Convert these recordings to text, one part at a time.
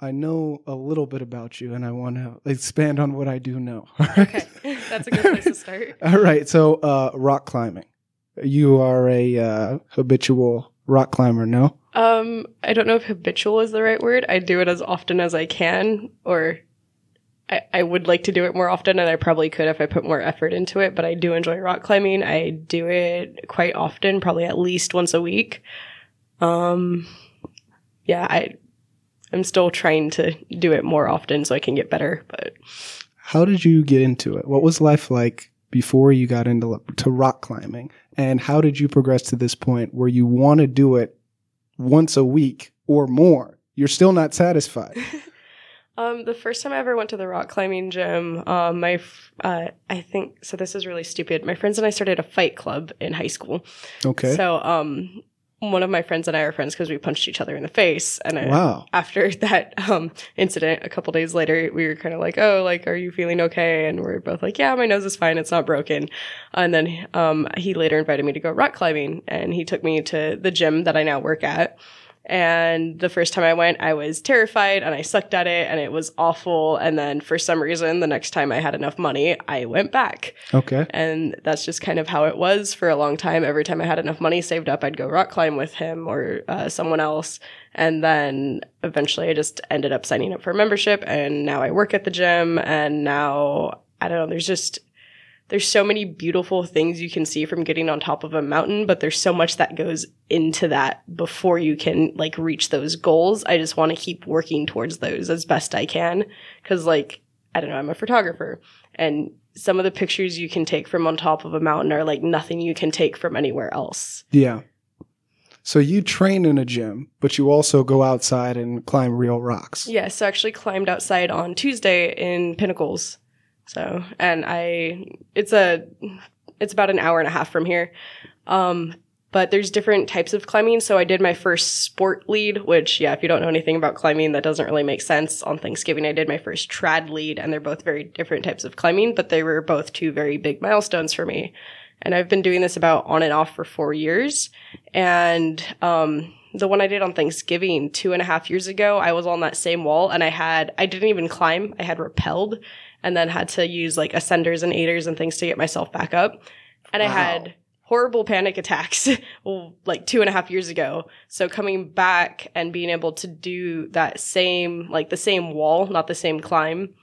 I know a little bit about you and I want to expand on what I do know. Okay, that's a good place to start. All right. So, uh, rock climbing. You are a uh, habitual rock climber, no? Um, I don't know if habitual is the right word. I do it as often as I can, or I, I would like to do it more often, and I probably could if I put more effort into it. But I do enjoy rock climbing. I do it quite often, probably at least once a week. Um, yeah, I I'm still trying to do it more often so I can get better. But How did you get into it? What was life like before you got into to rock climbing? And how did you progress to this point where you want to do it once a week or more? You're still not satisfied. Um, the first time I ever went to the rock climbing gym, um, my, f- uh, I think, so this is really stupid. My friends and I started a fight club in high school. Okay. So, um, one of my friends and I are friends because we punched each other in the face. And I, wow. after that, um, incident, a couple days later, we were kind of like, oh, like, are you feeling okay? And we're both like, yeah, my nose is fine. It's not broken. And then, um, he later invited me to go rock climbing and he took me to the gym that I now work at. And the first time I went, I was terrified and I sucked at it and it was awful. And then for some reason, the next time I had enough money, I went back. Okay. And that's just kind of how it was for a long time. Every time I had enough money saved up, I'd go rock climb with him or uh, someone else. And then eventually I just ended up signing up for a membership and now I work at the gym and now I don't know, there's just there's so many beautiful things you can see from getting on top of a mountain, but there's so much that goes into that before you can like reach those goals. I just want to keep working towards those as best I can. Cause like, I don't know, I'm a photographer and some of the pictures you can take from on top of a mountain are like nothing you can take from anywhere else. Yeah. So you train in a gym, but you also go outside and climb real rocks. Yeah. So I actually climbed outside on Tuesday in Pinnacles. So, and I, it's a, it's about an hour and a half from here. Um, but there's different types of climbing. So I did my first sport lead, which, yeah, if you don't know anything about climbing, that doesn't really make sense. On Thanksgiving, I did my first trad lead, and they're both very different types of climbing, but they were both two very big milestones for me. And I've been doing this about on and off for four years. And, um, the one I did on Thanksgiving two and a half years ago, I was on that same wall and I had, I didn't even climb. I had rappelled and then had to use like ascenders and aiders and things to get myself back up. And Wow. I had horrible panic attacks like two and a half years ago. So coming back and being able to do that same, like the same wall, not the same climb,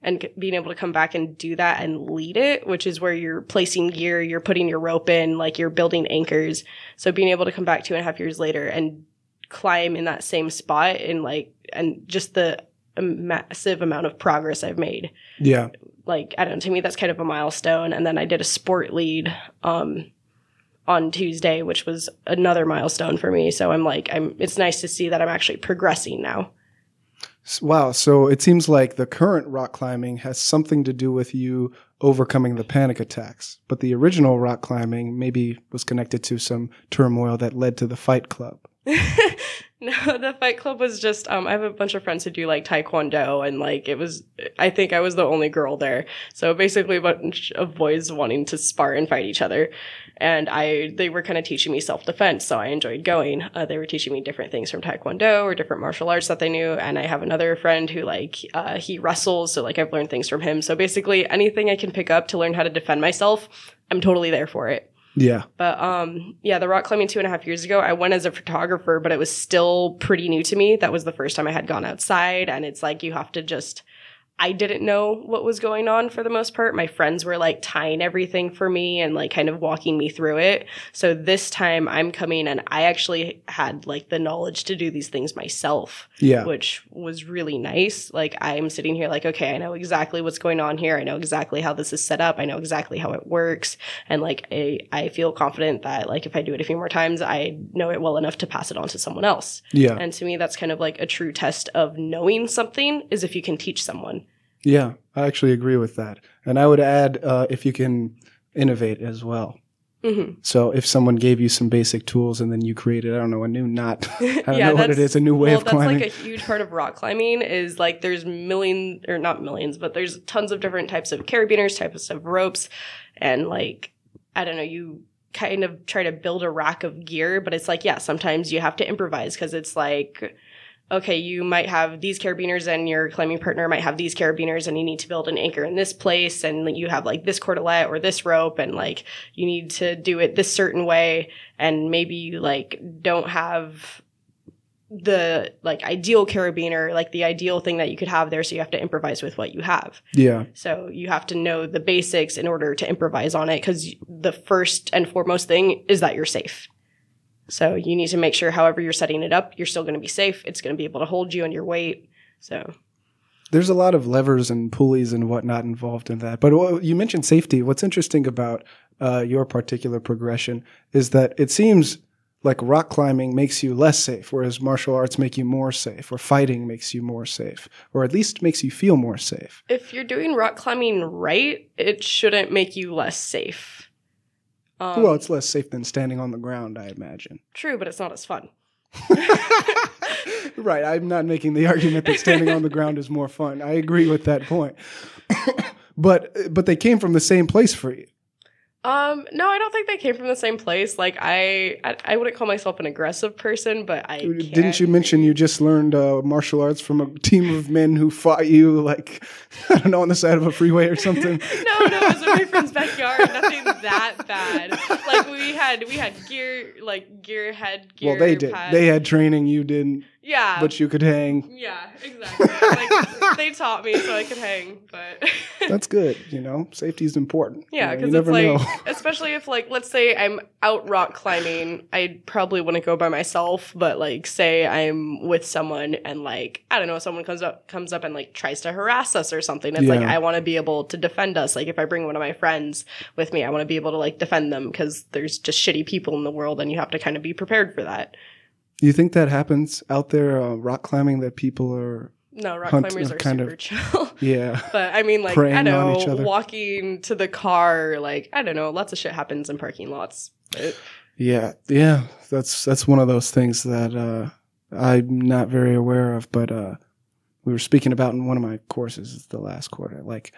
and c- being able to come back and do that and lead it, which is where you're placing gear, you're putting your rope in, like you're building anchors. So being able to come back two and a half years later and climb in that same spot and like, and just the massive amount of progress I've made Yeah. like I don't know, to me that's kind of a milestone. And then I did a sport lead um on Tuesday, which was another milestone for me. So I'm like, I'm it's nice to see that I'm actually progressing now. Wow. So it seems like the current rock climbing has something to do with you overcoming the panic attacks, but the original rock climbing maybe was connected to some turmoil that led to the fight club. no, the fight club was just um I have a bunch of friends who do like taekwondo and like it was I think I was the only girl there. So basically a bunch of boys wanting to spar and fight each other. And I they were kind of teaching me self-defense, so I enjoyed going. Uh, they were teaching me different things from taekwondo or different martial arts that they knew and I have another friend who like uh he wrestles, so like I've learned things from him. So basically anything I can pick up to learn how to defend myself, I'm totally there for it. Yeah. But um, yeah, the rock climbing two and a half years ago, I went as a photographer, but it was still pretty new to me. That was the first time I had gone outside, and it's like you have to just. I didn't know what was going on for the most part. My friends were like tying everything for me and like kind of walking me through it. So this time I'm coming and I actually had like the knowledge to do these things myself Yeah. which was really nice. Like I'm sitting here like, okay, I know exactly what's going on here. I know exactly how this is set up. I know exactly how it works. And like I, I feel confident that like if I do it a few more times, I know it well enough to pass it on to someone else. Yeah. And to me, that's kind of like a true test of knowing something is if you can teach someone. Yeah. I actually agree with that. And I would add uh, if you can innovate as well. hmm So if someone gave you some basic tools and then you created, I don't know, a new knot, I don't Yeah, know what it is, a new way well, of climbing. that's like a huge part of rock climbing is like there's million or not millions, but there's tons of different types of carabiners, types of ropes, and like I don't know, you kind of try to build a rack of gear, but it's like yeah, sometimes you have to improvise because it's like okay, you might have these carabiners and your climbing partner might have these carabiners and you need to build an anchor in this place and you have like this cordelette or this rope and like you need to do it this certain way and maybe you like don't have the like ideal carabiner, like the ideal thing that you could have there. So you have to improvise with what you have. Yeah. So you have to know the basics in order to improvise on it because the first and foremost thing is that you're safe. So you need to make sure, however you're setting it up, you're still going to be safe. It's going to be able to hold you and your weight. So There's a lot of levers and pulleys and whatnot involved in that. But you mentioned safety. What's interesting about uh, your particular progression is that it seems like rock climbing makes you less safe, whereas martial arts make you more safe, or fighting makes you more safe, or at least makes you feel more safe. if you're doing rock climbing right, it shouldn't make you less safe. Um, well, it's less safe than standing on the ground, I imagine. true, but it's not as fun. right. I'm not making the argument that standing on the ground is more fun. I agree with that point. but but they came from the same place for you. Um, no, I don't think they came from the same place. Like I, I, I wouldn't call myself an aggressive person, but I Didn't can't- you mention you just learned uh, martial arts from a team of men who fought you like I don't know on the side of a freeway or something? no, no, it was in my friend's backyard. Nothing that bad. Like we had, we had gear, like gear head gear. well, they did. pads. They had training. You didn't, yeah, but you could hang. yeah, exactly. Like they taught me so I could hang, but That's good. You know, safety is important. Yeah, You know, because it's like, know. especially if like, let's say I'm out rock climbing, I probably wouldn't go by myself. But like, say I'm with someone and like, I don't know, someone comes up comes up and like tries to harass us or something. It's like I want to be able to defend us. Like if I bring one of my friends with me, I want to be able to like defend them because there's just shitty people in the world, and you have to kind of be prepared for that. You think that happens out there, uh, rock climbing, that people are, No, rock Hunt- climbers are kind super of- chill. yeah. But I mean, like, I know, walking to the car, like, I don't know, lots of shit happens in parking lots. But Yeah, yeah, that's that's one of those things that uh, I'm not very aware of, but uh, we were speaking about in one of my courses the last quarter. Like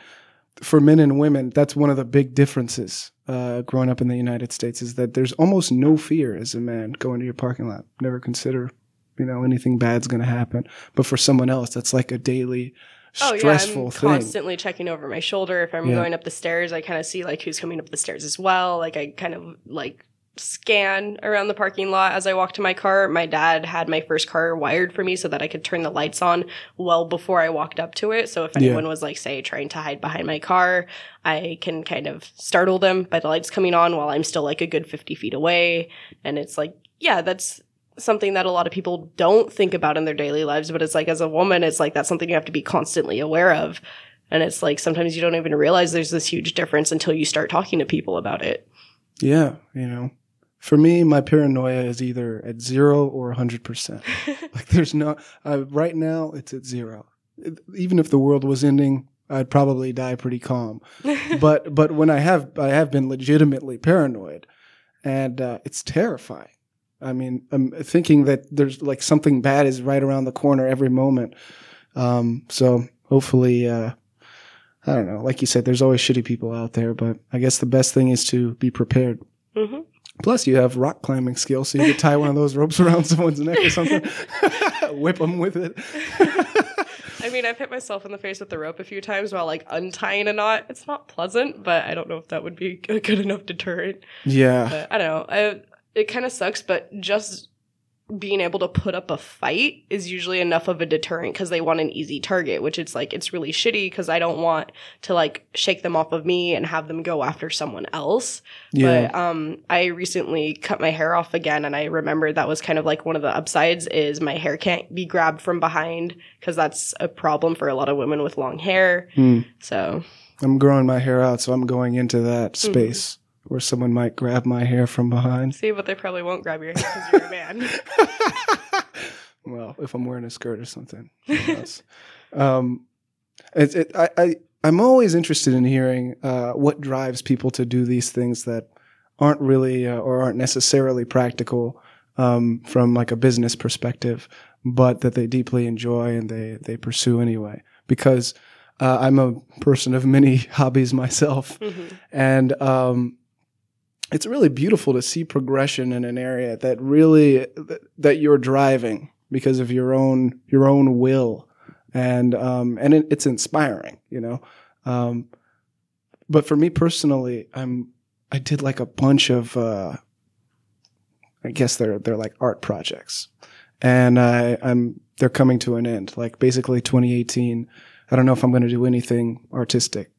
for men and women, that's one of the big differences uh, growing up in the United States is that there's almost no fear as a man going to your parking lot. Never consider, you know, anything bad's going to happen. But for someone else, that's like a daily stressful oh, yeah, I'm thing. constantly checking over my shoulder. If I'm Yeah. going up the stairs, I kind of see like who's coming up the stairs as well. Like I kind of like scan around the parking lot as I walk to my car. My dad had my first car wired for me so that I could turn the lights on well before I walked up to it. So if Yeah. anyone was like, say, trying to hide behind my car, I can kind of startle them by the lights coming on while I'm still like a good 50 feet away. And it's like, yeah, that's something that a lot of people don't think about in their daily lives. But it's like, as a woman, it's like, that's something you have to be constantly aware of. And it's like, sometimes you don't even realize there's this huge difference until you start talking to people about it. Yeah, you know. For me, my paranoia is either at zero or 100%. like, there's no, uh, right now, it's at zero. Even if the world was ending, I'd probably die pretty calm. but, but when I have, I have been legitimately paranoid and, uh, it's terrifying. I mean, I'm thinking that there's like something bad is right around the corner every moment. Um, so hopefully, uh, I don't know. Like you said, there's always shitty people out there, but I guess the best thing is to be prepared. hmm Plus, you have rock climbing skills, so you could tie one of those ropes around someone's neck or something, whip them with it. I mean, I've hit myself in the face with the rope a few times while like untying a knot. It's not pleasant, but I don't know if that would be a good enough deterrent. yeah, But I don't know. I, it kind of sucks, but just being able to put up a fight is usually enough of a deterrent because they want an easy target, which it's like, it's really shitty because I don't want to like shake them off of me and have them go after someone else. yeah, But um, I recently cut my hair off again, and I remembered that was kind of like one of the upsides is my hair can't be grabbed from behind because that's a problem for a lot of women with long hair. Hmm. So I'm growing my hair out, so I'm going into that Mm-hmm. Where someone might grab my hair from behind. see, but they probably won't grab your hair because you're a man. well, if I'm wearing a skirt or something. um, it, it, I, I, I'm always interested in hearing uh, what drives people to do these things that aren't really uh, or aren't necessarily practical um, from like a business perspective, but that they deeply enjoy and they they pursue anyway. Because uh, I'm a person of many hobbies myself, Mhm. and um, it's really beautiful to see progression in an area that really that you're driving because of your own your own will, and um, and it, it's inspiring, you know. Um, but for me personally, I'm I did like a bunch of uh, I guess they're they're like art projects, and I I'm they're coming to an end. Like basically 2018. I don't know if I'm going to do anything artistic.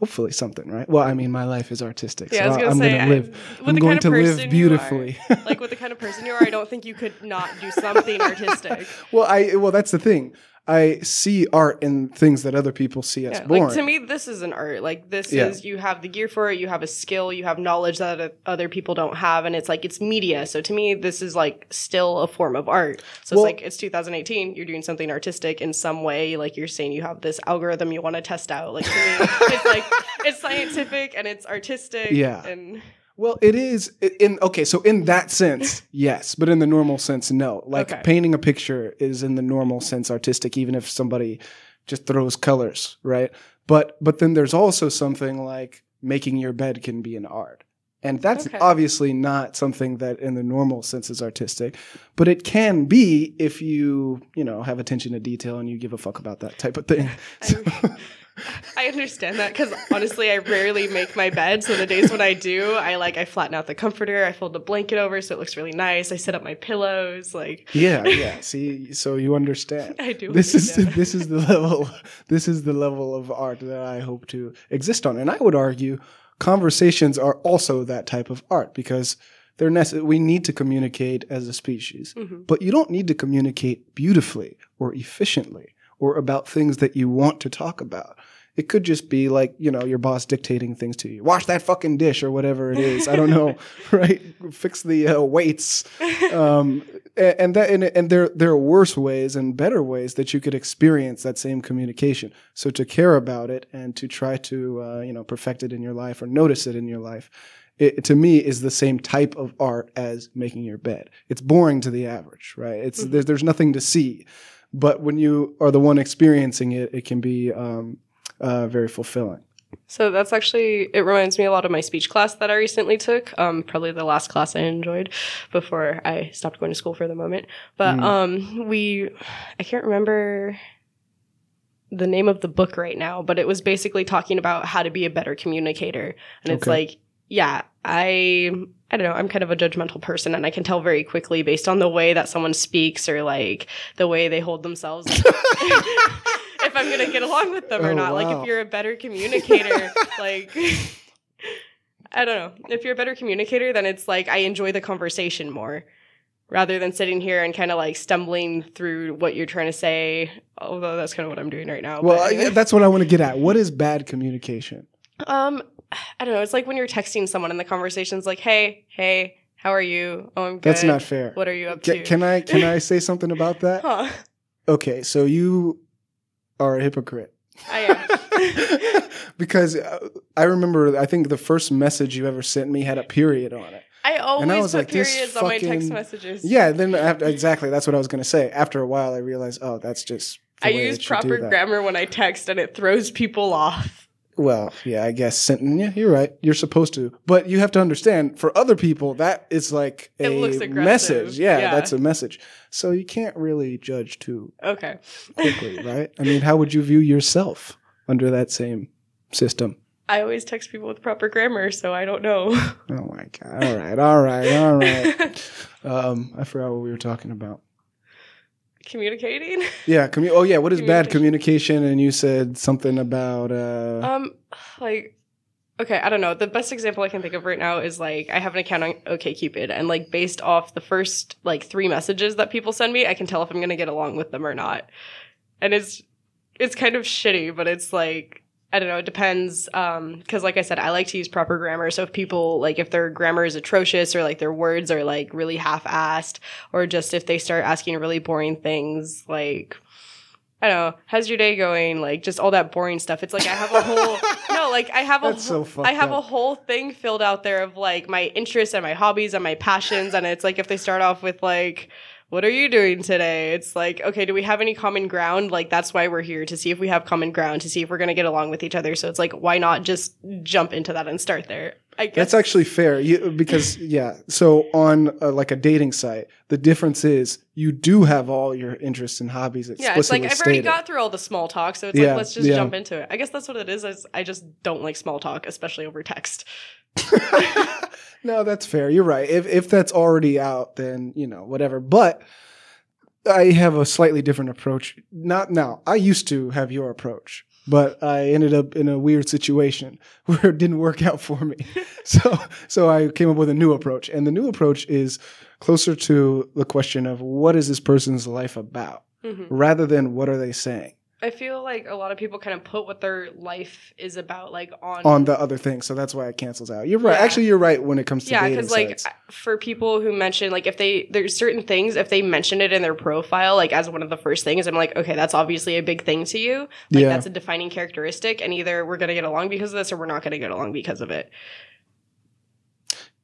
Hopefully something, right? Well, I mean, my life is artistic, Yeah, I so gonna I'm going to I- live. I'm going kind to live are- beautifully. like with the kind of person you are, I don't think you could not do something artistic. well, I well that's the thing. I see art in things that other people see as Yeah, boring. like to me, this is an art. Like this Yeah. is you have the gear for it, you have a skill, you have knowledge that other people don't have, and it's like it's media. So to me, this is like still a form of art. So Well- it's like it's 2018. You're doing something artistic in some way. Like you're saying you have this algorithm you want to test out. Like to me, it's like it's scientific and it's artistic. Yeah. and Well, it is in okay. So in that sense, yes, but in the normal sense, no. Like Okay. painting a picture is in the normal sense artistic, even if somebody just throws colors, right? But but then there's also something like making your bed can be an art. And that's Okay. obviously not something that in the normal sense is artistic, but it can be if you, you know, have attention to detail and you give a fuck about that type of thing. So- I understand that because honestly, I rarely make my bed. So the days when I do, I like I flatten out the comforter, I fold the blanket over so it looks really nice. I set up my pillows, like yeah, yeah. See, so you understand. I do. this is this is the level this is the level of art that I hope to exist on. And I would argue conversations are also that type of art because they're necessary. We need to communicate as a species, Mhm. but you don't need to communicate beautifully or efficiently or about things that you want to talk about. It could just be like, you know, your boss dictating things to you. Wash that fucking dish or whatever it is. I don't know, right? Fix the uh, weights. Um, and that and, and there there are worse ways and better ways that you could experience that same communication. So to care about it and to try to uh, you know perfect it in your life or notice it in your life, it, to me is the same type of art as making your bed. It's boring to the average, right? It's there's there's nothing to see, but when you are the one experiencing it, it can be um, uh, very fulfilling. So that's actually it reminds me a lot of my speech class that I recently took. Um, probably the last class I enjoyed before I stopped going to school for the moment. But Mm. um, we, I can't remember the name of the book right now, but it was basically talking about how to be a better communicator. And it's Okay. like, yeah, I I don't know, I'm kind of a judgmental person and I can tell very quickly based on the way that someone speaks or like the way they hold themselves if I'm going to get along with them or Oh, not. Like if you're a better communicator, like I don't know. If you're a better communicator, then it's like I enjoy the conversation more rather than sitting here and kind of like stumbling through what you're trying to say. Although that's kind of what I'm doing right now. Well, but I- that's what I want to get at. What is bad communication? Um, I don't know. It's like when you're texting someone and the conversation's like, "Hey, hey, how are you? Oh, I'm good. That's not fair. What are you up to?" Can I can I say something about that? Huh. Okay, so you are a hypocrite. I am. because uh, I remember, I think the first message you ever sent me had a period on it. I always and I was put like, periods on my text messages. Yeah, then after, exactly, that's what I was going to say. After a while, I realized, oh, that's just. I use it should do proper grammar when I text, and it throws people off. Well, yeah, I guess. Yeah, you're right. You're supposed to, but you have to understand. For other people, that is like It a message. Yeah, Yeah. that's a message. So you can't really judge too Okay. quickly, right? I mean, how would you view yourself under that same system? I always text people with proper grammar, so I don't know. Oh my god! All right, all right, all right. Um, I forgot what we were talking about. Communicating. Yeah, commu- Oh yeah, what is bad Communication. And you said something about. Uh, Um, like, okay, I don't know. The best example I can think of right now is like I have an account on OKCupid, and like based off the first like three messages that people send me, I can tell if I'm gonna get along with them or not. And it's it's kind of shitty, but it's like I don't know. It depends. Um, because like I said, I like to use proper grammar. So if people like if their grammar is atrocious or like their words are like really half-assed, or just if they start asking really boring things like. I don't know. How's your day going? Like just all that boring stuff. It's like I have a whole no, like I have a That's so whole, fucked I have a whole thing filled out there of like my interests and my hobbies and my passions. And it's like if they start off with like, what are you doing today? It's like, okay, do we have any common ground? Like that's why we're here to see if we have common ground, to see if we're gonna get along with each other. So it's like, why not just jump into that and start there? I guess That's actually fair you, because yeah. So on uh, like a dating site, the difference is you do have all your interests and hobbies explicitly yeah. It's like I've already got through all the small talk, so it's Yeah, like let's just yeah. jump into it. I guess that's what it is. is I just don't like small talk, especially over text. no, that's fair. You're right. If if that's already out, then you know whatever. But I have a slightly different approach. Not now. I used to have your approach, but I ended up in a weird situation where it didn't work out for me. so so I came up with a new approach, and the new approach is closer to the question of what is this person's life about, hmm rather than what are they saying I feel like a lot of people kind of put what their life is about, like on on the other thing. So that's why it cancels out. You're right. Yeah. Actually, you're right when it comes to yeah dating because like sites. for people who mention like if they there's certain things if they mention it in their profile like as one of the first things i'm like okay that's obviously a big thing to you like Yeah. that's a defining characteristic and either we're going to get along because of this or we're not going to get along because of it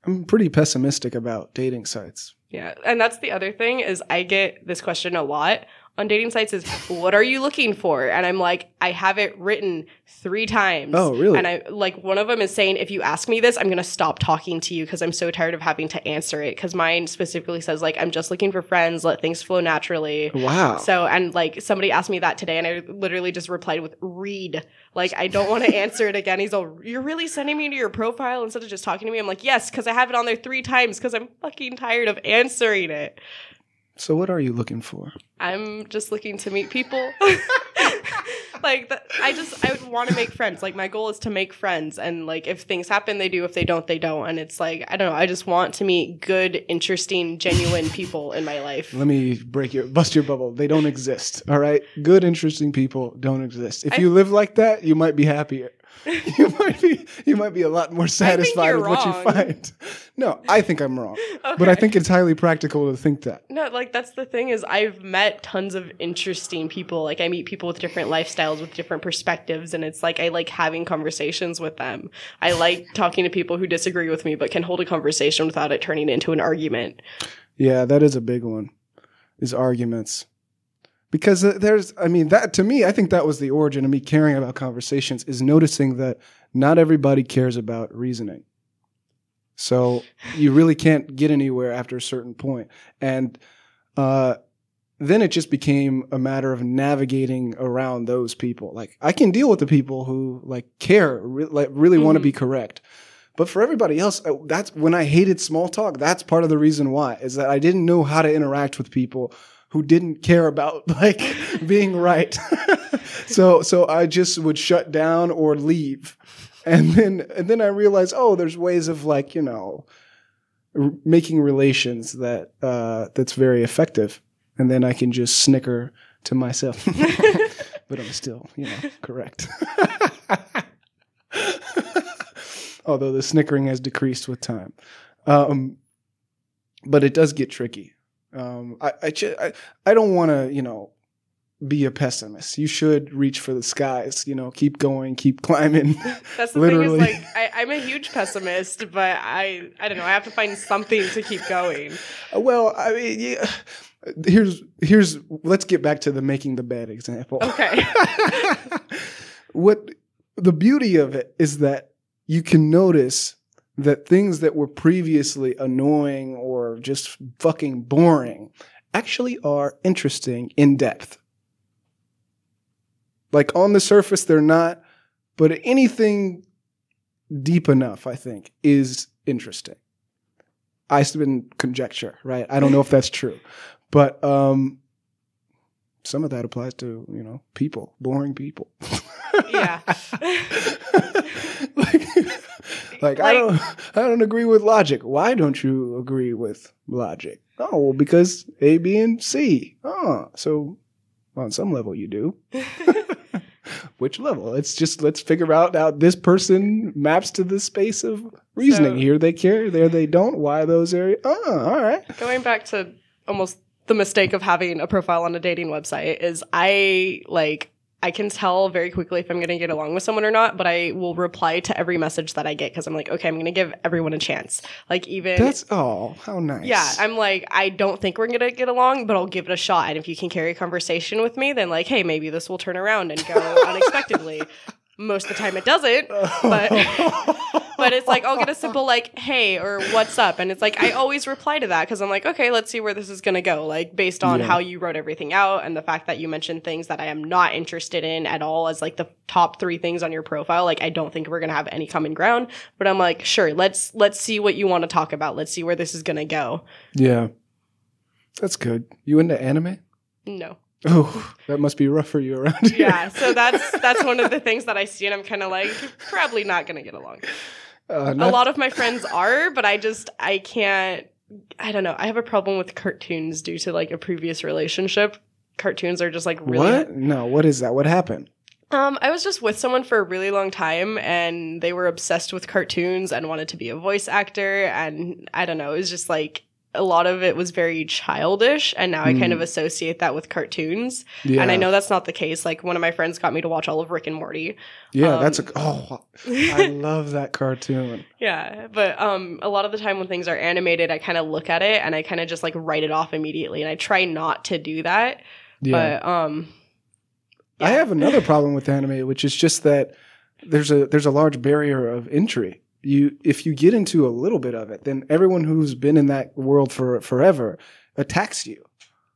I'm pretty pessimistic about dating sites. yeah and that's the other thing is i get this question a lot on dating sites is what are you looking for? And i'm like i have it written three times. Oh, really? and i like one of them is saying if you ask me this i'm going to stop talking to you because i'm so tired of having to answer it. Because mine specifically says like i'm just looking for friends let things flow naturally. Wow. so and like somebody asked me that today and i literally just replied with read. Like i don't want to answer it again. He's all you're really sending me to your profile instead of just talking to me? I'm like yes because i have it on there three times because i'm fucking tired of answering it so what are you looking for? I'm just looking to meet people. like th- I just I would want to make friends. Like my goal is to make friends and like if things happen they do, if they don't they don't. And it's like I don't know, I just want to meet good, interesting, genuine people in my life. Let me break your bust your bubble. They don't exist. All right. Good, interesting people don't exist. If I- you live like that, you might be happier. you might be you might be a lot more satisfied with what you find. No, I think I'm wrong. But I think it's highly practical to think that. No, like that's the thing is I've met tons of interesting people. Like I meet people with different lifestyles, with different perspectives, and it's like I like having conversations with them. I like talking to people who disagree with me but can hold a conversation without it turning into an argument. Yeah, that is a big one. Is arguments. Because uh, there's, I mean, that to me, I think that was the origin of me caring about conversations is noticing that not everybody cares about reasoning. So you really can't get anywhere after a certain point. And uh, then it just became a matter of navigating around those people. Like I can deal with the people who like care, re- like really want to be correct. But for everybody else, uh, that's when I hated small talk. That's part of the reason why is that I didn't know how to interact with people who didn't care about like being right. so so I just would shut down or leave. And then and then I realized, oh, there's ways of like, you know, r- making relations that uh that's very effective. And then I can just snicker to myself. but I'm still, you know, correct. Although the snickering has decreased with time. Um, but it does get tricky. Um, I, I, I, I don't want to, you know, be a pessimist. You should reach for the skies, you know, keep going, keep climbing. That's the Literally. thing is like I, I'm a huge pessimist, but I I don't know. I have to find something to keep going. well, I mean, yeah. Here's, here's, let's get back to the making the bed example. Okay. what the beauty of it is that you can notice that things that were previously annoying or just fucking boring actually are interesting in depth. Like on the surface, they're not, but anything deep enough, I think, is interesting. I been conjecture, right? I don't know if that's true, but um, some of that applies to you know people, boring people. Yeah. like, like, I don't, I don't agree with logic. Why don't you agree with logic? Oh, well, because A, B, and C. Oh, so on some level you do. Which level? Let's just let's figure out how this person maps to the space of reasoning. So- Here they care, there they don't. Why those areas? Oh, all right. Going back to almost the mistake of having a profile on a dating website is I like I can tell very quickly if I'm going to get along with someone or not, but I will reply to every message that I get because I'm like, okay, I'm going to give everyone a chance. Like even That's oh, how nice. Yeah, I'm like, I don't think we're gonna get along, but I'll give it a shot. And if you can carry a conversation with me, then like, hey, maybe this will turn around and go unexpectedly. Most of the time, it doesn't. But but it's like I'll get a simple like "Hey" or "What's up," and it's like I always reply to that because I'm like, okay, let's see where this is gonna go. Like based on Yeah. how you wrote everything out and the fact that you mentioned things that I am not interested in at all as like the top three things on your profile. Like I don't think we're gonna have any common ground. But I'm like, sure, let's let's see what you want to talk about. Let's see where this is gonna go. Yeah. That's good. You into anime? No. Oh, that must be rough for you around here. Yeah. So that's that's one of the things that I see, and I'm kind of like, probably not gonna get along. Uh, a lot of my friends are, but I just I can't. I don't know. I have a problem with cartoons due to like a previous relationship. Cartoons are just like really. What? No, what is that? What happened? Um, I was just with someone for a really long time, and they were obsessed with cartoons and wanted to be a voice actor, and I don't know. It was just like a lot of it was very childish, and now I kind of associate that with cartoons. Yeah. And I know that's not the case. Like one of my friends got me to watch all of Rick and Morty. Yeah, um, that's a. Oh, I love that cartoon. Yeah, but um, a lot of the time when things are animated, I kind of look at it and I kind of just like write it off immediately, and I try not to do that. Yeah. But um, I have another problem with anime, which is just that there's a there's a large barrier of entry. You if you get into a little bit of it, then everyone who's been in that world for forever attacks you.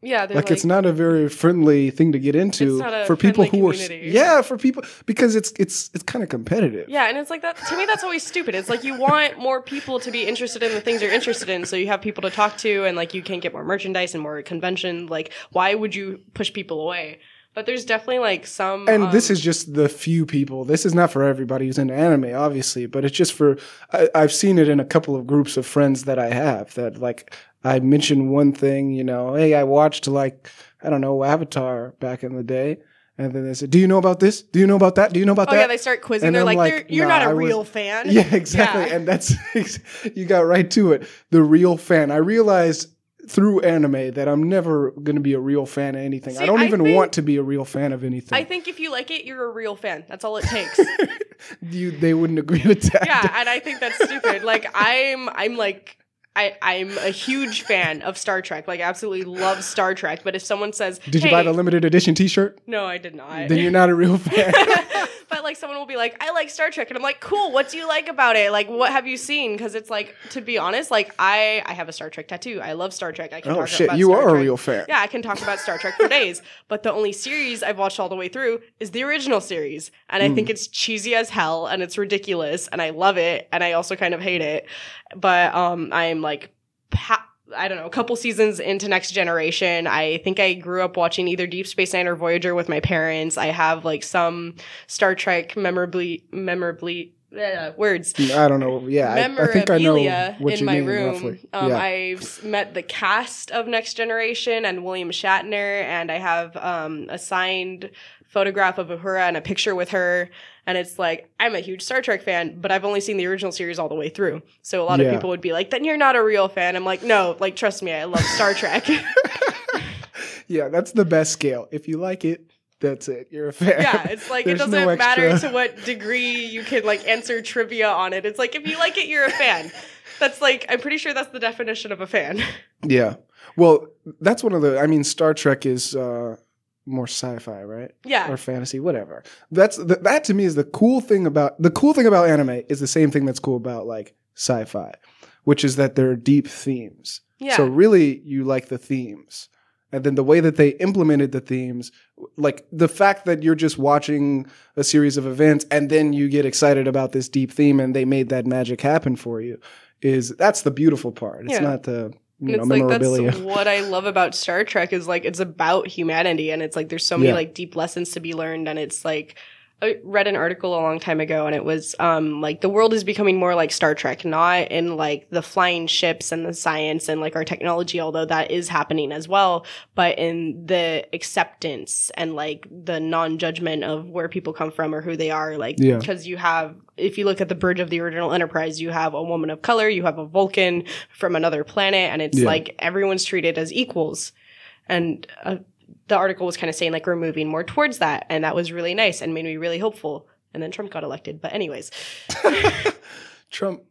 yeah, they're Like, it's not a very friendly thing to get into It's not a for people who are yeah for people because it's it's it's kind of competitive. Yeah, and it's like that to me. That's always stupid. It's like you want more people to be interested in the things you're interested in, so you have people to talk to, and like you can get more merchandise and more convention. Like, why would you push people away? But there's definitely like some. And this um, is just the few people. This is not for everybody who's into anime, obviously, but it's just for. I, I've seen it in a couple of groups of friends that I have that like I mention one thing, you know, hey, I watched like I don't know Avatar back in the day, and then they said, do you know about this? Do you know about that? Do you know about Oh that? yeah, they start quizzing. And They're like, "You're nah, not a I was- real fan." Yeah, exactly. Yeah. And that's you got right to it. The real fan. I realized through anime that I'm never going to be a real fan of anything. I don't I even think- want to be a real fan of anything. I think if you like it, you're a real fan. That's all it takes. you they wouldn't agree with that. yeah, and I think that's stupid. Like I'm I'm like I, I'm a huge fan of Star Trek. Like, I absolutely love Star Trek. But if someone says, Did you hey, buy the limited edition T-shirt? No, I did not. Then you're not a real fan. but like someone will be like, I like Star Trek, and I'm like, cool. What do you like about it? Like, what have you seen? Because it's like, to be honest, like I I have a Star Trek tattoo. I love Star Trek. I can oh talk shit, about you Star are a real fan. Yeah, I can talk about Star Trek for days. But the only series I've watched all the way through is the original series. And I think mm. it's cheesy as hell and it's ridiculous and I love it and I also kind of hate it. But um I'm like pa- I don't know, a couple seasons into Next Generation. I think I grew up watching either Deep Space Nine or Voyager with my parents. I have like some Star Trek memorably memorably uh, words I don't know. Yeah, I, I think I know what in you my mean room. roughly. Um, yeah. I've met the cast of Next Generation and William Shatner, and I have um, a signed photograph of Uhura and a picture with her. And it's like, I'm a huge Star Trek fan, but I've only seen the original series all the way through. So a lot Yeah. of people would be like, then you're not a real fan. I'm like, no, like, trust me, I love Star Trek. yeah, that's the best scale. If you like it, that's it. You're a fan. yeah, it's like, it doesn't no matter to what degree you can, like, answer trivia on it. It's like, if you like it, you're a fan. That's like, I'm pretty sure that's the definition of a fan. Yeah. Well, that's one of the. I mean, Star Trek is uh, more sci-fi, right? Yeah. Or fantasy, whatever. That's th- that to me is the cool thing about the cool thing about anime is the same thing that's cool about like sci-fi, which is that there are deep themes. Yeah. So really, you like the themes. And then the way that they implemented the themes, like the fact that you're just watching a series of events and then you get excited about this deep theme and they made that magic happen for you, is that's the beautiful part. It's Yeah. not the you know it's like that's what I love about Star Trek is like it's about humanity and it's like there's so many Yeah. like deep lessons to be learned and it's like I read an article a long time ago and it was um like the world is becoming more like Star Trek, not in like the flying ships and the science and like our technology, although that is happening as well, but in the acceptance and like the non-judgment of where people come from or who they are. Like Yeah. because you have if you look at the bridge of the original Enterprise, you have a woman of color, you have a Vulcan from another planet, and it's Yeah. like everyone's treated as equals. And uh, the article was kind of saying like we're moving more towards that, and that was really nice and made me really hopeful. And then Trump got elected. But anyways, Trump,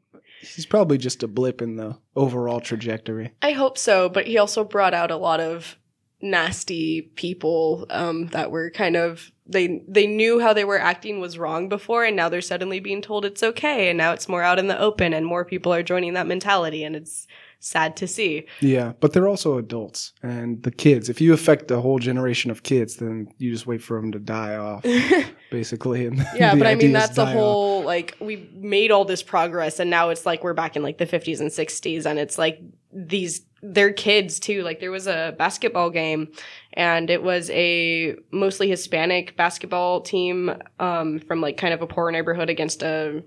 he's probably just a blip in the overall trajectory. I hope so. But he also brought out a lot of nasty people um, that were kind of they they knew how they were acting was wrong before and now they're suddenly being told it's okay and now it's more out in the open and more people are joining that mentality and it's sad to see. Yeah, but they're also adults and the kids. If you affect a whole generation of kids, then you just wait for them to die off, basically. And yeah, but I mean that's the die off. whole like we made all this progress and now it's like we're back in like the 50s and 60s and it's like these they're kids too. Like there was a basketball game and it was a mostly Hispanic basketball team um from like kind of a poor neighborhood against a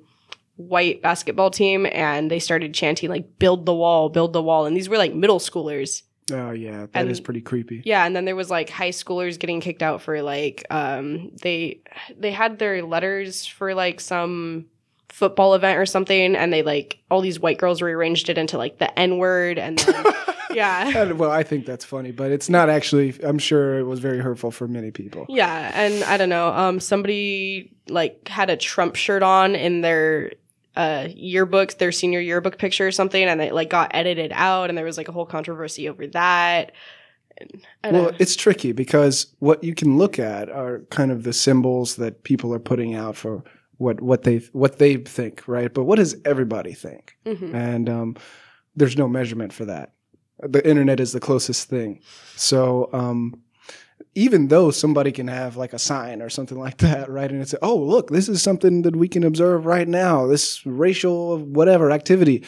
white basketball team and they started chanting like build the wall, build the wall and these were like middle schoolers. Oh yeah, that is And- pretty creepy. Yeah, and then there was like high schoolers getting kicked out for like um they they had their letters for like some football event or something and they like all these white girls rearranged it into like the N word and then yeah. And, well, I think that's funny, but it's not actually. I'm sure it was very hurtful for many people. Yeah, and I don't know, um somebody like had a Trump shirt on in their uh yearbook, their senior yearbook picture or something and it like got edited out and there was like a whole controversy over that. And, Well, know. it's tricky because what you can look at are kind of the symbols that people are putting out for what what they what they think, right? But what does everybody think? Mhm. And um, there's no measurement for that. The internet is the closest thing. So um, even though somebody can have like a sign or something like that, right? And it's oh look, this is something that we can observe right now. This racial whatever activity.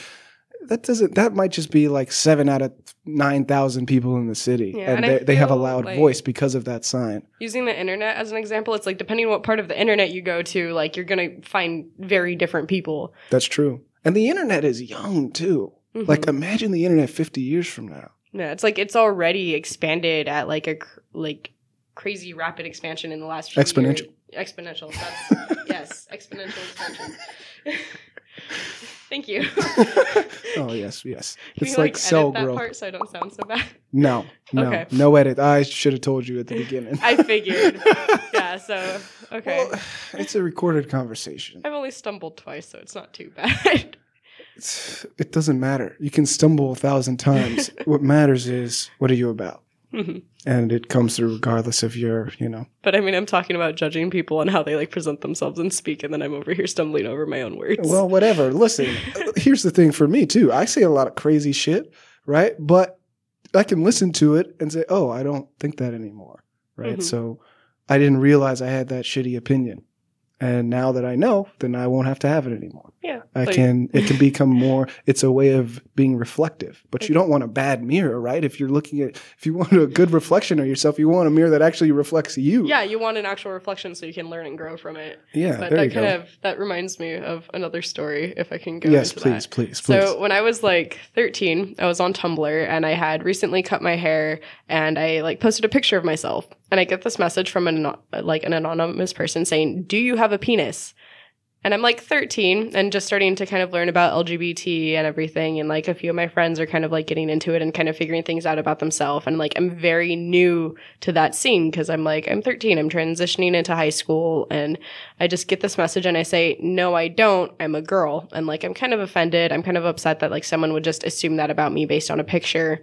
That doesn't. That might just be like seven out of nine thousand people in the city, Yeah, and, and they, they have a loud like- voice because of that sign. using the internet as an example, it's like depending on what part of the internet you go to, like you're gonna find very different people. That's true. And the internet is young too. Mhm. Like imagine the internet fifty years from now. yeah, it's like it's already expanded at like a like crazy rapid expansion in the last few Exponential. years. Exponential. That's, yes, exponential expansion. Thank you. oh yes, yes. Can it's you, like, edit cell that growth. part so I don't sound so bad? No, no, Okay. no edit. I should have told you at the beginning. I figured. yeah. So okay. Well, it's a recorded conversation. I've only stumbled twice, so it's not too bad. It's- it doesn't matter. You can stumble a thousand times. what matters is what are you about, Mhm. and it comes through regardless of your, you know. But I mean, I'm talking about judging people and how they like present themselves and speak, and then I'm over here stumbling over my own words. Well, whatever. Listen, here's the thing for me too. I say a lot of crazy shit, right? But I can listen to it and say, "Oh, I don't think that anymore." Right? Mhm. So I didn't realize I had that shitty opinion. And now that I know, then I won't have to have it anymore. yeah, I like- can it can become more it's a way of being reflective. But you don't want a bad mirror, right? If you're looking at if you want a good reflection of yourself, you want a mirror that actually reflects you. Yeah, you want an actual reflection so you can learn and grow from it. Yeah, But that kind go. of that reminds me of another story, if I can go. yes, into please, that. please, please. So when I was like 13, I was on Tumblr and I had recently cut my hair and I like posted a picture of myself and I get this message from an like an anonymous person saying, "Do you have a penis?" And I'm like 13 and just starting to kind of learn about LGBT and everything and like a few of my friends are kind of like getting into it and kind of figuring things out about themselves and like I'm very new to that scene because I'm like I'm 13, I'm transitioning into high school and I just get this message and I say, no, I don't. I'm a girl. And like, I'm kind of offended. I'm kind of upset that like someone would just assume that about me based on a picture.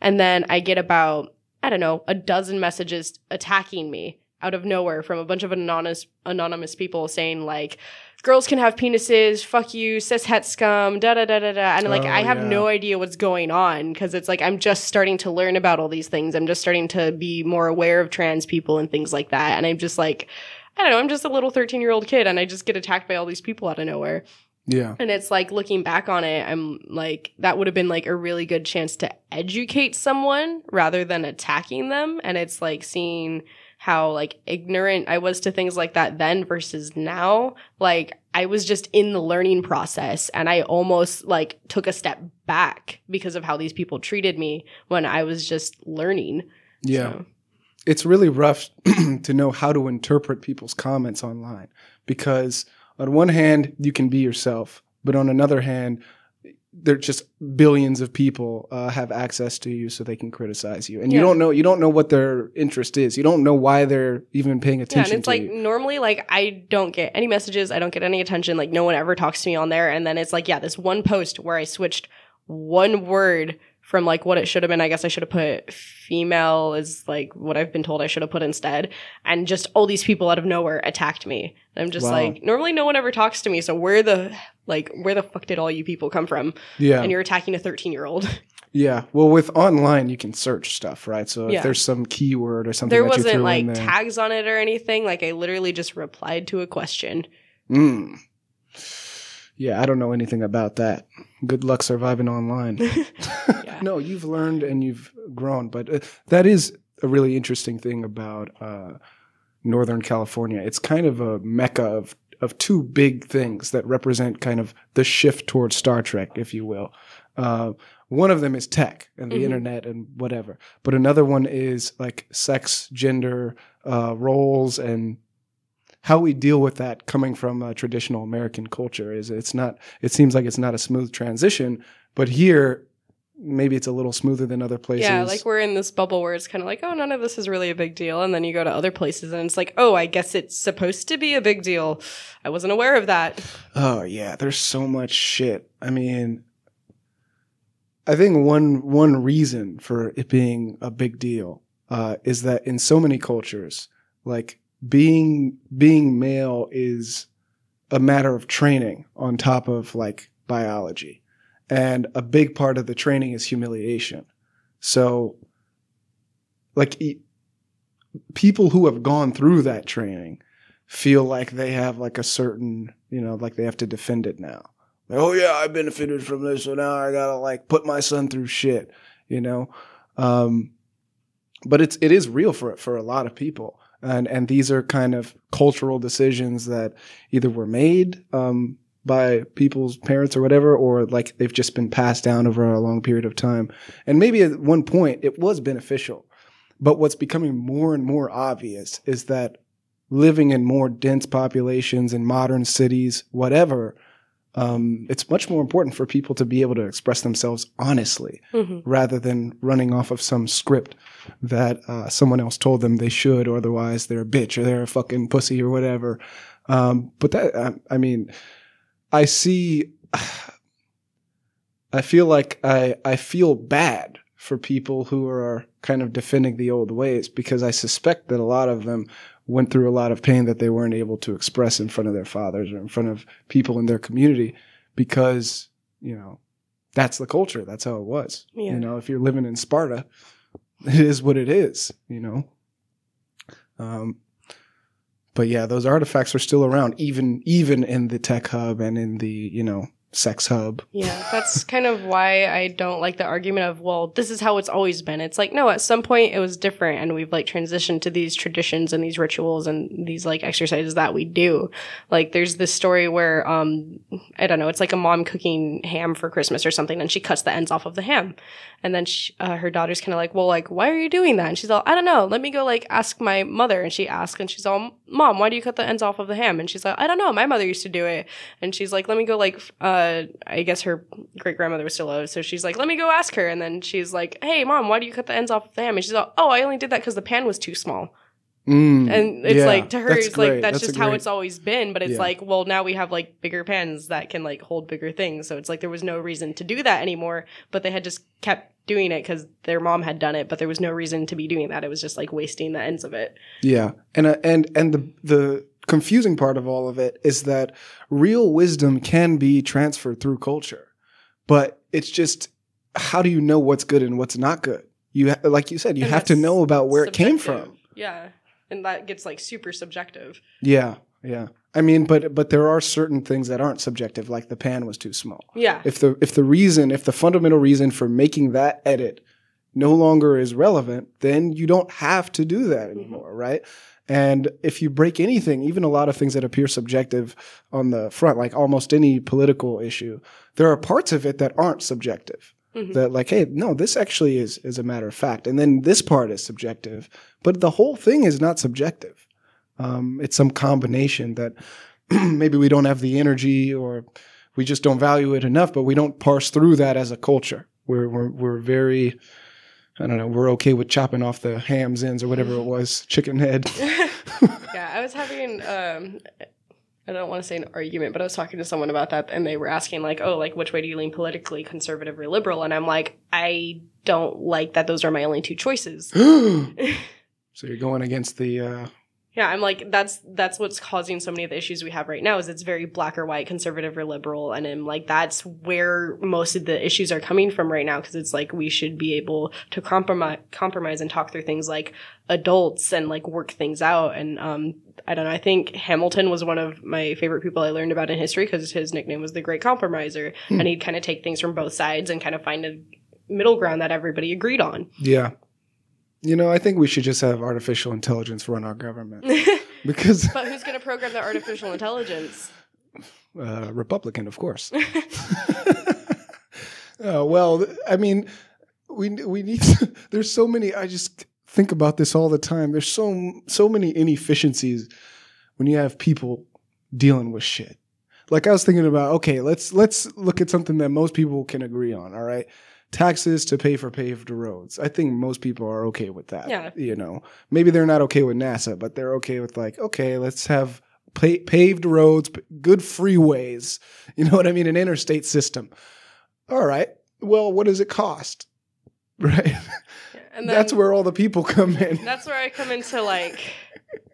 And then I get about, I don't know, a dozen messages attacking me out of nowhere from a bunch of anonymous, anonymous people saying like, girls can have penises, fuck you, cis het scum, da da da da da. And like, Oh, I have yeah. no idea what's going on because it's like, I'm just starting to learn about all these things. I'm just starting to be more aware of trans people and things like that. And I'm just like, I don't know, I'm just a little 13 year old kid and I just get attacked by all these people out of nowhere. Yeah. And it's like looking back on it, I'm like, that would have been like a really good chance to educate someone rather than attacking them. And it's like seeing how like ignorant I was to things like that then versus now. Like I was just in the learning process and I almost like took a step back because of how these people treated me when I was just learning. Yeah. So, it's really rough to know how to interpret people's comments online because on one hand you can be yourself but on another hand there just billions of people uh, have access to you so they can criticize you. And you don't know you don't know what their interest is. You don't know why they're even paying Yeah, attention and it's like you. normally like I don't get any messages, I don't get any attention, like no one ever talks to me on there. And then it's like yeah, this one post where I switched one word from like what it should have been. I guess I should have put female is like what I've been told I should have put instead. And just all these people out of nowhere attacked me. And I'm just Wow. like, normally no one ever talks to me. So where the, like, where the fuck did all you people come from? Yeah. And you're attacking a 13 year old. Yeah. Well, with online, you can search stuff, right? So Yeah. if there's some keyword or something there that you wasn't like there, tags on it or anything. Like I literally just replied to a question. Mm. Yeah, I don't know anything about that. Good luck surviving online. Yeah. no, you've learned and you've grown, but uh, that is a really interesting thing about uh, Northern California. It's kind of a mecca of of two big things that represent kind of the shift towards Star Trek, if you will. Uh, one of them is tech and the Mhm. internet and whatever, but another one is like sex, gender, uh, roles, and how we deal with that coming from a traditional American culture. Is it's not. It seems like it's not a smooth transition, but here maybe it's a little smoother than other places. Yeah, like we're in this bubble where it's kind of like, oh, none of this is really a big deal. And then you go to other places and it's like, oh, I guess it's supposed to be a big deal. I wasn't aware of that. Oh yeah, there's so much shit. I mean, I think one one reason for it being a big deal uh, is that in so many cultures, like being being male is a matter of training on top of like biology, and a big part of the training is humiliation. So, like e- people who have gone through that training feel like they have like a certain, you know, like they have to defend it now. Like, oh yeah, I benefited from this, so now I gotta like put my son through shit, you know. Um, but it's it is real for for a lot of people, and and these are kind of cultural decisions that either were made um, by people's parents or whatever, or like they've just been passed down over a long period of time. And maybe at one point it was beneficial, but what's becoming more and more obvious is that living in more dense populations in modern cities, whatever, um, it's much more important for people to be able to express themselves honestly Mhm. rather than running off of some script that uh, someone else told them they should, or otherwise they're a bitch or they're a fucking pussy or whatever. Um, but that, I, I mean, I see, I feel like I, I feel bad for people who are kind of defending the old ways because I suspect that a lot of them went through a lot of pain that they weren't able to express in front of their fathers or in front of people in their community because, you know, that's the culture. That's how it was. Yeah. You know, if you're living in Sparta, it is what it is, you know? Um, but yeah, those artifacts are still around, even, even in the tech hub and in the, you know, sex hub. Yeah, that's kind of why I don't like the argument of, well, this is how it's always been. It's like, no, at some point it was different and we've like transitioned to these traditions and these rituals and these like exercises that we do. Like there's this story where, um, I don't know, it's like a mom cooking ham for Christmas or something and she cuts the ends off of the ham. And then she, uh, her daughter's kind of like, well, like, why are you doing that? And she's all, I don't know. Let me go like ask my mother. And she asks and she's all, mom, why do you cut the ends off of the ham? And she's like, I don't know. My mother used to do it. And she's like, let me go like, f- uh, I guess her great grandmother was still alive. So she's like, let me go ask her. And then she's like, hey, mom, why do you cut the ends off of the ham? And she's like, oh, I only did that because the pan was too small. Mm, And it's yeah, like, to her, that's it's like, great. that's, just how great- it's always been. But it's Yeah. like, well, now we have like bigger pans that can like hold bigger things. So it's like, there was no reason to do that anymore. But they had just kept doing it because their mom had done it. But there was no reason to be doing that. It was just like wasting the ends of it. Yeah, and uh, and and the the confusing part of all of it is that real wisdom can be transferred through culture, but it's just how do you know what's good and what's not good? You ha- like you said, you And have to know about where it came from. Yeah. And that gets like super subjective. Yeah, yeah. I mean, but but there are certain things that aren't subjective, like the pan was too small. Yeah. If the if the reason, if the fundamental reason for making that edit no longer is relevant, then you don't have to do that mm-hmm. anymore, right? And if you break anything, even a lot of things that appear subjective on the front, like almost any political issue, there are parts of it that aren't subjective. Mhm. That like, hey, no, this actually is is a matter of fact, and then this part is subjective, but the whole thing is not subjective. Um, it's some combination that maybe we don't have the energy or we just don't value it enough, but we don't parse through that as a culture. We're we're we're very I don't know, we're okay with chopping off the ham's ends or whatever it was, chicken head. yeah, I was having um I don't want to say an argument, but I was talking to someone about that and they were asking like, "Oh, like which way do you lean politically, conservative or liberal?" And I'm like, "I don't like that those are my only two choices." so you're going against the uh Yeah, I'm like that's that's what's causing so many of the issues we have right now is it's very black or white, conservative or liberal, and I'm like that's where most of the issues are coming from right now because it's like we should be able to compromise compromise and talk through things like adults and like work things out and um I don't know I think Hamilton was one of my favorite people I learned about in history because his nickname was the Great Compromiser Hmm. and he'd kind of take things from both sides and kind of find a middle ground that everybody agreed on. yeah. You know, I think we should just have artificial intelligence run our government because but who's going to program the artificial intelligence? uh, Republican, of course. uh, well, I mean, we we need. there's so many. I just think about this all the time. There's so so many inefficiencies when you have people dealing with shit. Like I was thinking about, okay, let's let's look at something that most people can agree on. All right, taxes to pay for paved roads. I think most people are okay with that. Yeah. You know, maybe they're not okay with NASA, but they're okay with like, okay, let's have pa- paved roads, good freeways. You know what I mean? An interstate system. All right. Well, what does it cost? Right. And then That's where all the people come in. that's where I come into like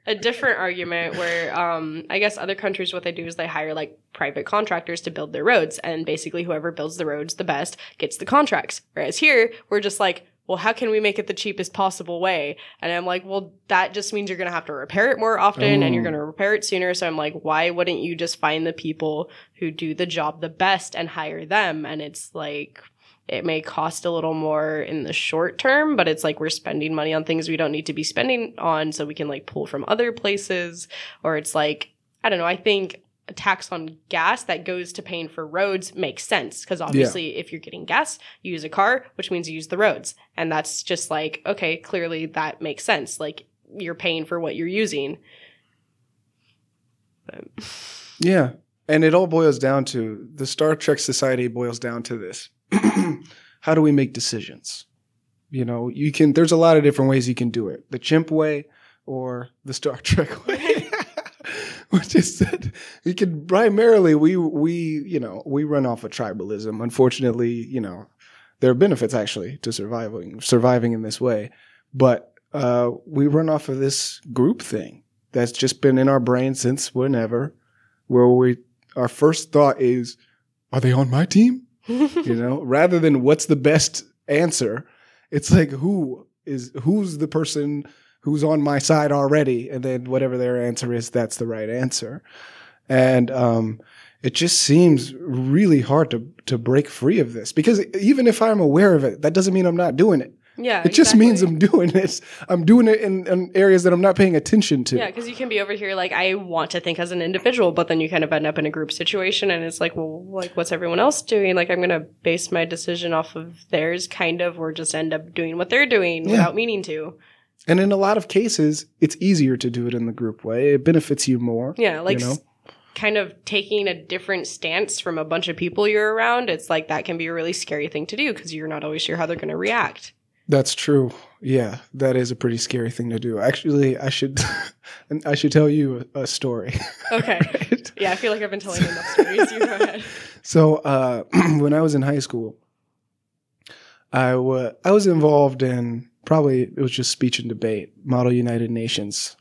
a different argument where um I guess other countries what they do is they hire like private contractors to build their roads and basically whoever builds the roads the best gets the contracts. Whereas here we're just like well, how can we make it the cheapest possible way? And I'm like, well, that just means you're going to have to repair it more often and you're Oh. going to repair it sooner. So I'm like, why wouldn't you just find the people who do the job the best and hire them? And it's like, it may cost a little more in the short term, but it's like we're spending money on things we don't need to be spending on so we can like pull from other places. Or it's like, I don't know, I think a tax on gas that goes to paying for roads makes sense because obviously if you're getting gas, you use a car, which means you use the roads. And that's just like, okay, clearly that makes sense. Like you're paying for what you're using. But, Yeah. And it all boils down to the Star Trek society boils down to this. How do we make decisions? You know, you can, there's a lot of different ways you can do it the chimp way or the Star Trek way. Which is that you can primarily, we, we, you know, we run off of tribalism. Unfortunately, you know, there are benefits actually to surviving, surviving in this way. But, uh, we run off of this group thing that's just been in our brain since whenever where we our first thought is are they on my team you know rather than what's the best answer it's like who is who's the person who's on my side already? And then whatever their answer is that's the right answer. And um it just seems really hard to to break free of this. Because even if i'm aware of it that doesn't mean i'm not doing it yeah. it just means i'm doing it i'm doing it in, in areas that i'm not paying attention to Yeah, because you can be over here like I want to think as an individual, but then you kind of end up in a group situation, and it's like, well, like what's everyone else doing? Like I'm gonna base my decision off of theirs, kind of, or just end up doing what they're doing Yeah. without meaning to. And in a lot of cases, it's easier to do it in the group way. It benefits you more. Yeah, like You know? kind of taking a different stance from a bunch of people you're around. It's like that can be a really scary thing to do because you're not always sure how they're gonna react. That's true. Yeah, that is a pretty scary thing to do. Actually, I should I should tell you a, a story. Okay. Right? Yeah, I feel like I've been telling enough stories. You go ahead. So, uh, when I was in high school, I wa- I was involved in probably it was just speech and debate, Model United Nations,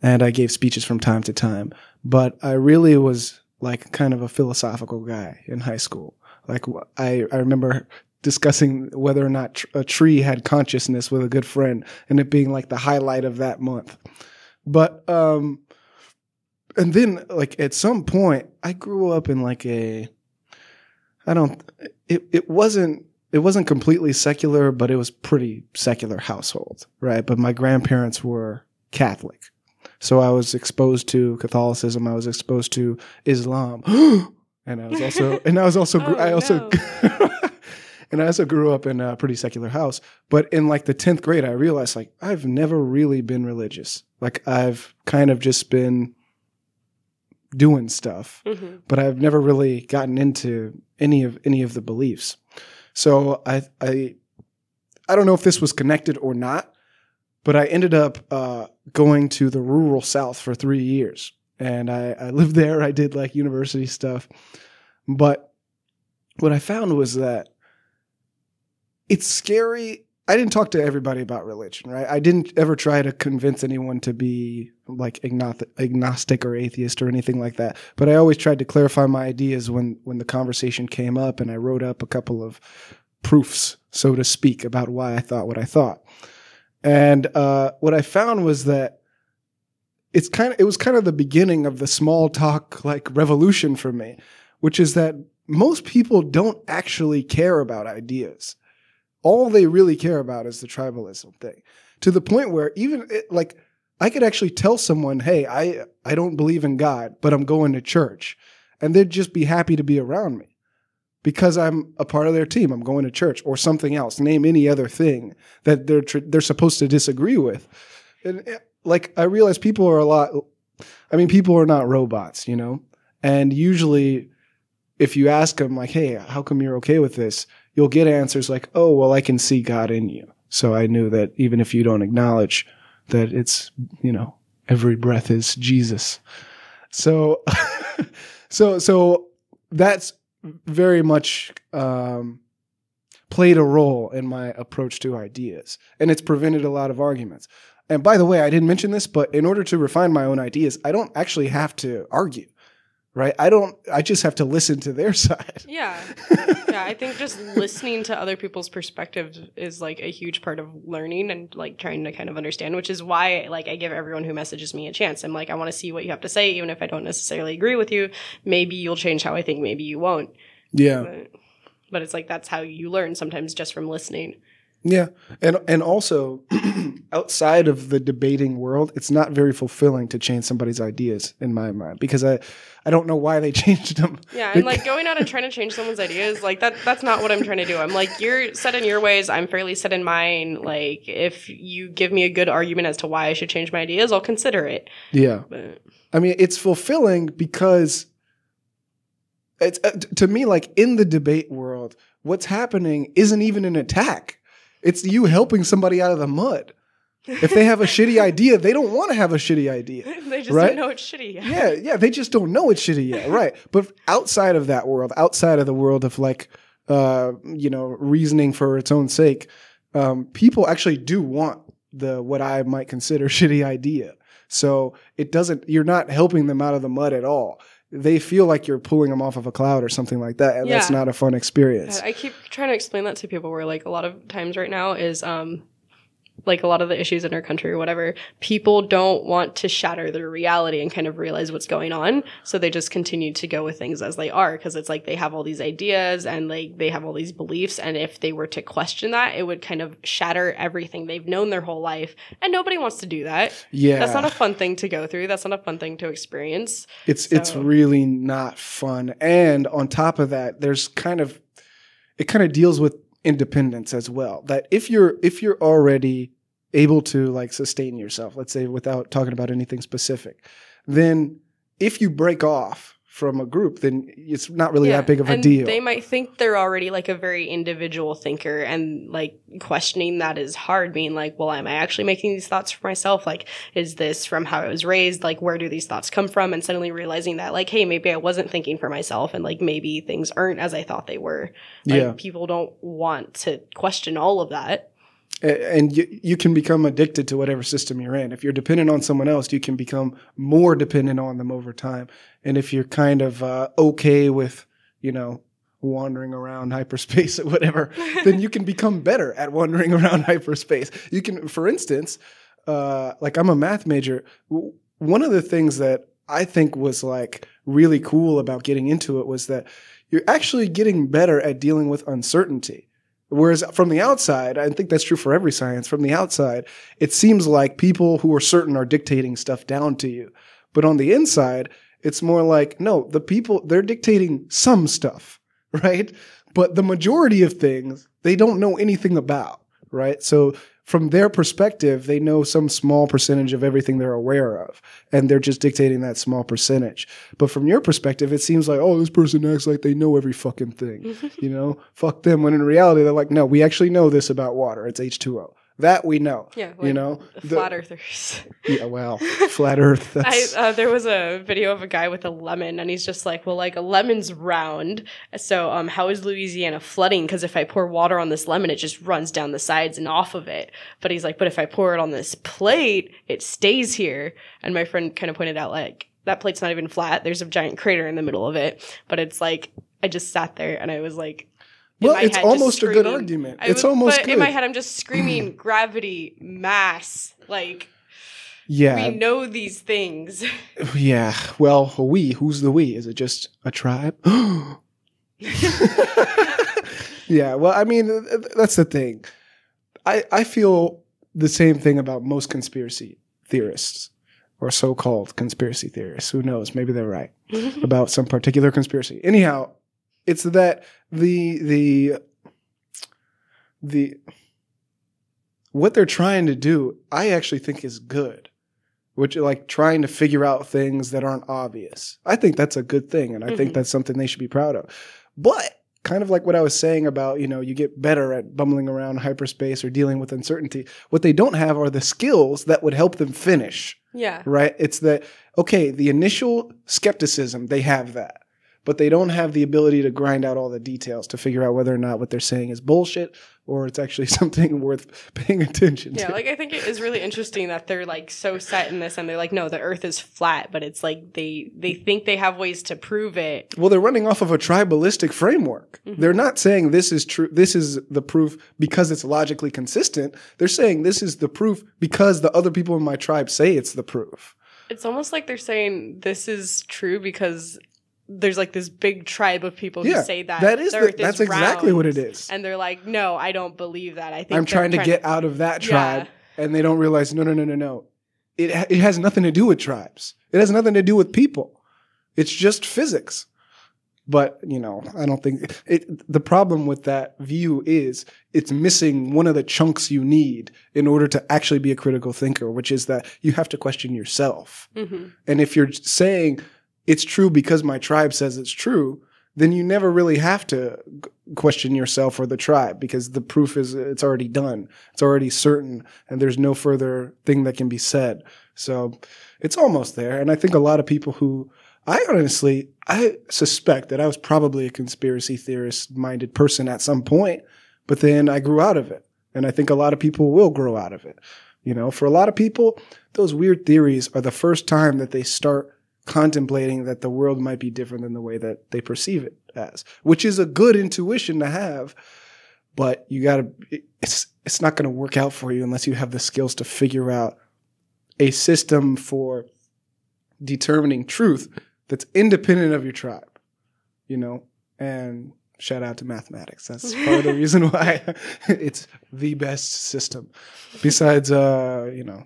and I gave speeches from time to time. But I really was like kind of a philosophical guy in high school. Like I I remember discussing whether or not tr- a tree had consciousness with a good friend, and it being like the highlight of that month. But um, and then like at some point, I grew up in like a I don't. It it wasn't it wasn't completely secular, but it was pretty secular household, right? But my grandparents were Catholic, so I was exposed to Catholicism. I was exposed to Islam, and I was also and I was also Oh, I also. no. And I also grew up in a pretty secular house, but in like the 10th grade, I realized like I've never really been religious. Like I've kind of just been doing stuff hmm but I've never really gotten into any of any of the beliefs. So I I I don't know if this was connected or not, but I ended up uh, going to the rural South for three years, and I, I lived there. I did like university stuff. But what I found was that it's scary. I didn't talk to everybody about religion, right? I didn't ever try to convince anyone to be like agnostic or atheist or anything like that. But I always tried to clarify my ideas when when the conversation came up, and I wrote up a couple of proofs, so to speak, about why I thought what I thought. And uh, what I found was that it's kind of it was kind of the beginning of the small talk like revolution for me, which is that most people don't actually care about ideas. All they really care about is the tribalism thing. To the point where even it, like I could actually tell someone, "Hey, I I don't believe in God, but I'm going to church." And they'd just be happy to be around me because I'm a part of their team. I'm going to church or something else. Name any other thing that they're tr- they're supposed to disagree with. And eh, like I realize people are a lot. I mean, people are not robots, you know. And usually, if you ask them like, "Hey, how come you're okay with this?" You'll get answers like, "Oh, well, I can see God in you." So I knew that even if you don't acknowledge that it's, you know, every breath is Jesus. So, so, so that's very much um, played a role in my approach to ideas, and it's prevented a lot of arguments. And by the way, I didn't mention this, but in order to refine my own ideas, I don't actually have to argue right? I don't, I just have to listen to their side. Yeah. Yeah. I think just listening to other people's perspectives is like a huge part of learning and like trying to kind of understand, which is why like I give everyone who messages me a chance. I'm like, I want to see what you have to say, even if I don't necessarily agree with you. Maybe you'll change how I think, maybe you won't. Yeah. But, but it's like that's how you learn sometimes just from listening. Yeah. And and also outside of the debating world, it's not very fulfilling to change somebody's ideas in my mind because I I don't know why they changed them. Yeah, and like going out and trying to change someone's ideas, like that that's not what I'm trying to do. I'm like you're set in your ways, I'm fairly set in mine. Like if you give me a good argument as to why I should change my ideas, I'll consider it. Yeah. But. I mean, it's fulfilling because it's uh, to me like in the debate world, what's happening isn't even an attack it's you helping somebody out of the mud. If they have a shitty idea, they don't want to have a shitty idea. they just right? don't know it's shitty yet. Yeah, yeah, they just don't know it's shitty yet. Right. But outside of that world, outside of the world of like uh, you know, reasoning for its own sake, um, people actually do want the what I might consider shitty idea. So it doesn't you're not helping them out of the mud at all they feel like you're pulling them off of a cloud or something like that, and yeah. that's not a fun experience. I keep trying to explain that to people where like a lot of times right now is um like a lot of the issues in our country or whatever, people don't want to shatter their reality and kind of realize what's going on. So they just continue to go with things as they are because it's like they have all these ideas and like they have all these beliefs. And if they were to question that, it would kind of shatter everything they've known their whole life. And nobody wants to do that. Yeah. That's not a fun thing to go through. That's not a fun thing to experience. It's, so. it's really not fun. And on top of that, there's kind of, it kind of deals with independence as well. That if you're if you're already able to like sustain yourself, let's say without talking about anything specific, then if you break off from a group, then it's not really yeah, that big of a deal. They might think they're already like a very individual thinker and like questioning that is hard, being like, well, am I actually making these thoughts for myself? Like, is this from how I was raised? Like, where do these thoughts come from? And suddenly realizing that like, hey, maybe I wasn't thinking for myself and like maybe things aren't as I thought they were. Like, yeah. people don't want to question all of that and you, you can become addicted to whatever system you're in. If you're dependent on someone else, you can become more dependent on them over time. And if you're kind of uh, okay with, you know, wandering around hyperspace or whatever, then you can become better at wandering around hyperspace. You can, for instance, uh, like I'm a math major. One of the things that I think was like really cool about getting into it was that you're actually getting better at dealing with uncertainty. Whereas from the outside, I think that's true for every science. From the outside, it seems like people who are certain are dictating stuff down to you. But on the inside, it's more like, no, the people, they're dictating some stuff, right? But the majority of things, they don't know anything about, right? So from their perspective, they know some small percentage of everything they're aware of, and they're just dictating that small percentage. But from your perspective, it seems like, oh, this person acts like they know every fucking thing, you know, fuck them. When in reality, they're like, no, we actually know this about water. It's H2O. That we know. Yeah, you know, the The- flat earthers. Yeah, well, flat Earth. I, uh, there was a video of a guy with a lemon, and he's just like, "Well, like a lemon's round, so um, how is Louisiana flooding? Because if I pour water on this lemon, it just runs down the sides and off of it. But he's like, but if I pour it on this plate, it stays here. And my friend kind of pointed out like that plate's not even flat. There's a giant crater in the middle of it, but it's like I just sat there and I was like. Well, it's almost a good argument. I it's was- almost but good. in my head, I'm just screaming gravity, mass, like yeah, we know these things. yeah. Well, we. Who's the we? Is it just a tribe? yeah. Well, I mean, th- th- that's the thing. I I feel the same thing about most conspiracy theorists or so-called conspiracy theorists. Who knows? Maybe they're right. about some particular conspiracy. Anyhow, it's that the the the what they're trying to do, I actually think is good. Which like trying to figure out things that aren't obvious. I think that's a good thing and I think Mhm. that's something they should be proud of. But kind of like what I was saying about, you know, you get better at bumbling around hyperspace or dealing with uncertainty. What they don't have are the skills that would help them finish yeah. right? It's that, okay, the initial skepticism, they have that, but they don't have the ability to grind out all the details to figure out whether or not what they're saying is bullshit or it's actually something worth paying attention Yeah, to. Yeah, like I think it is really interesting that they're like so set in this and they're like, no, the earth is flat, but it's like they they think they have ways to prove it. well, they're running off of a tribalistic framework. Mhm. They're not saying this is true. This is the proof because it's logically consistent. They're saying this is the proof because the other people in my tribe say it's the proof. It's almost like they're saying this is true because there's like this big tribe of people Yeah, who say that that is the earth that's is exactly what it is. And they're like, no, I don't believe that. I think I'm they're trying to get out of that tribe, and they don't realize no, no, no, no, no. It ha- it has nothing to do with tribes. It has nothing to do with people. It's just physics. But you know, I don't think it. The problem with that view is it's missing one of the chunks you need in order to actually be a critical thinker, which is that you have to question yourself. hmm And if you're saying it's true because my tribe says it's true, then you never really have to question yourself or the tribe because the proof is it's already done. It's already certain and there's no further thing that can be said. So it's almost there. And I think a lot of people who I honestly, I suspect that I was probably a conspiracy theorist minded person at some point, but then I grew out of it. And I think a lot of people will grow out of it. You know, for a lot of people, those weird theories are the first time that they start contemplating that the world might be different than the way that they perceive it as, which is a good intuition to have. But you gotta, it's, it's not going to work out for you unless you have the skills to figure out a system for determining truth that's independent of your tribe, you know, and shout out to mathematics. That's part of the reason why it's the best system besides, uh, you know,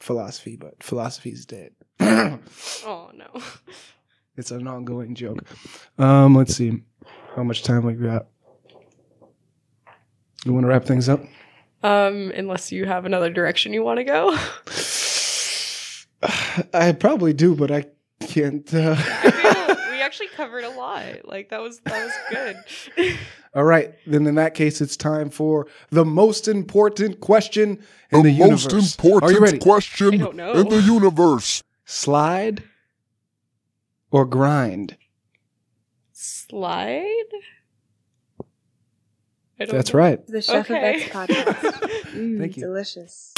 philosophy, but philosophy's dead. Oh no. it's an ongoing joke. Um, let's see how much time we got. You want to wrap things up? Um, unless you have another direction you want to go. I probably do, but I can't. Uh... I we actually covered a lot. Like that was that was good. All right, then in that case, it's time for the most important question in the, the, most universe. important Are you ready? question I don't know. in the universe. Slide or grind? Slide. That's know. right. The Chef Okay. Effects podcast. Mm, Thank you. Delicious.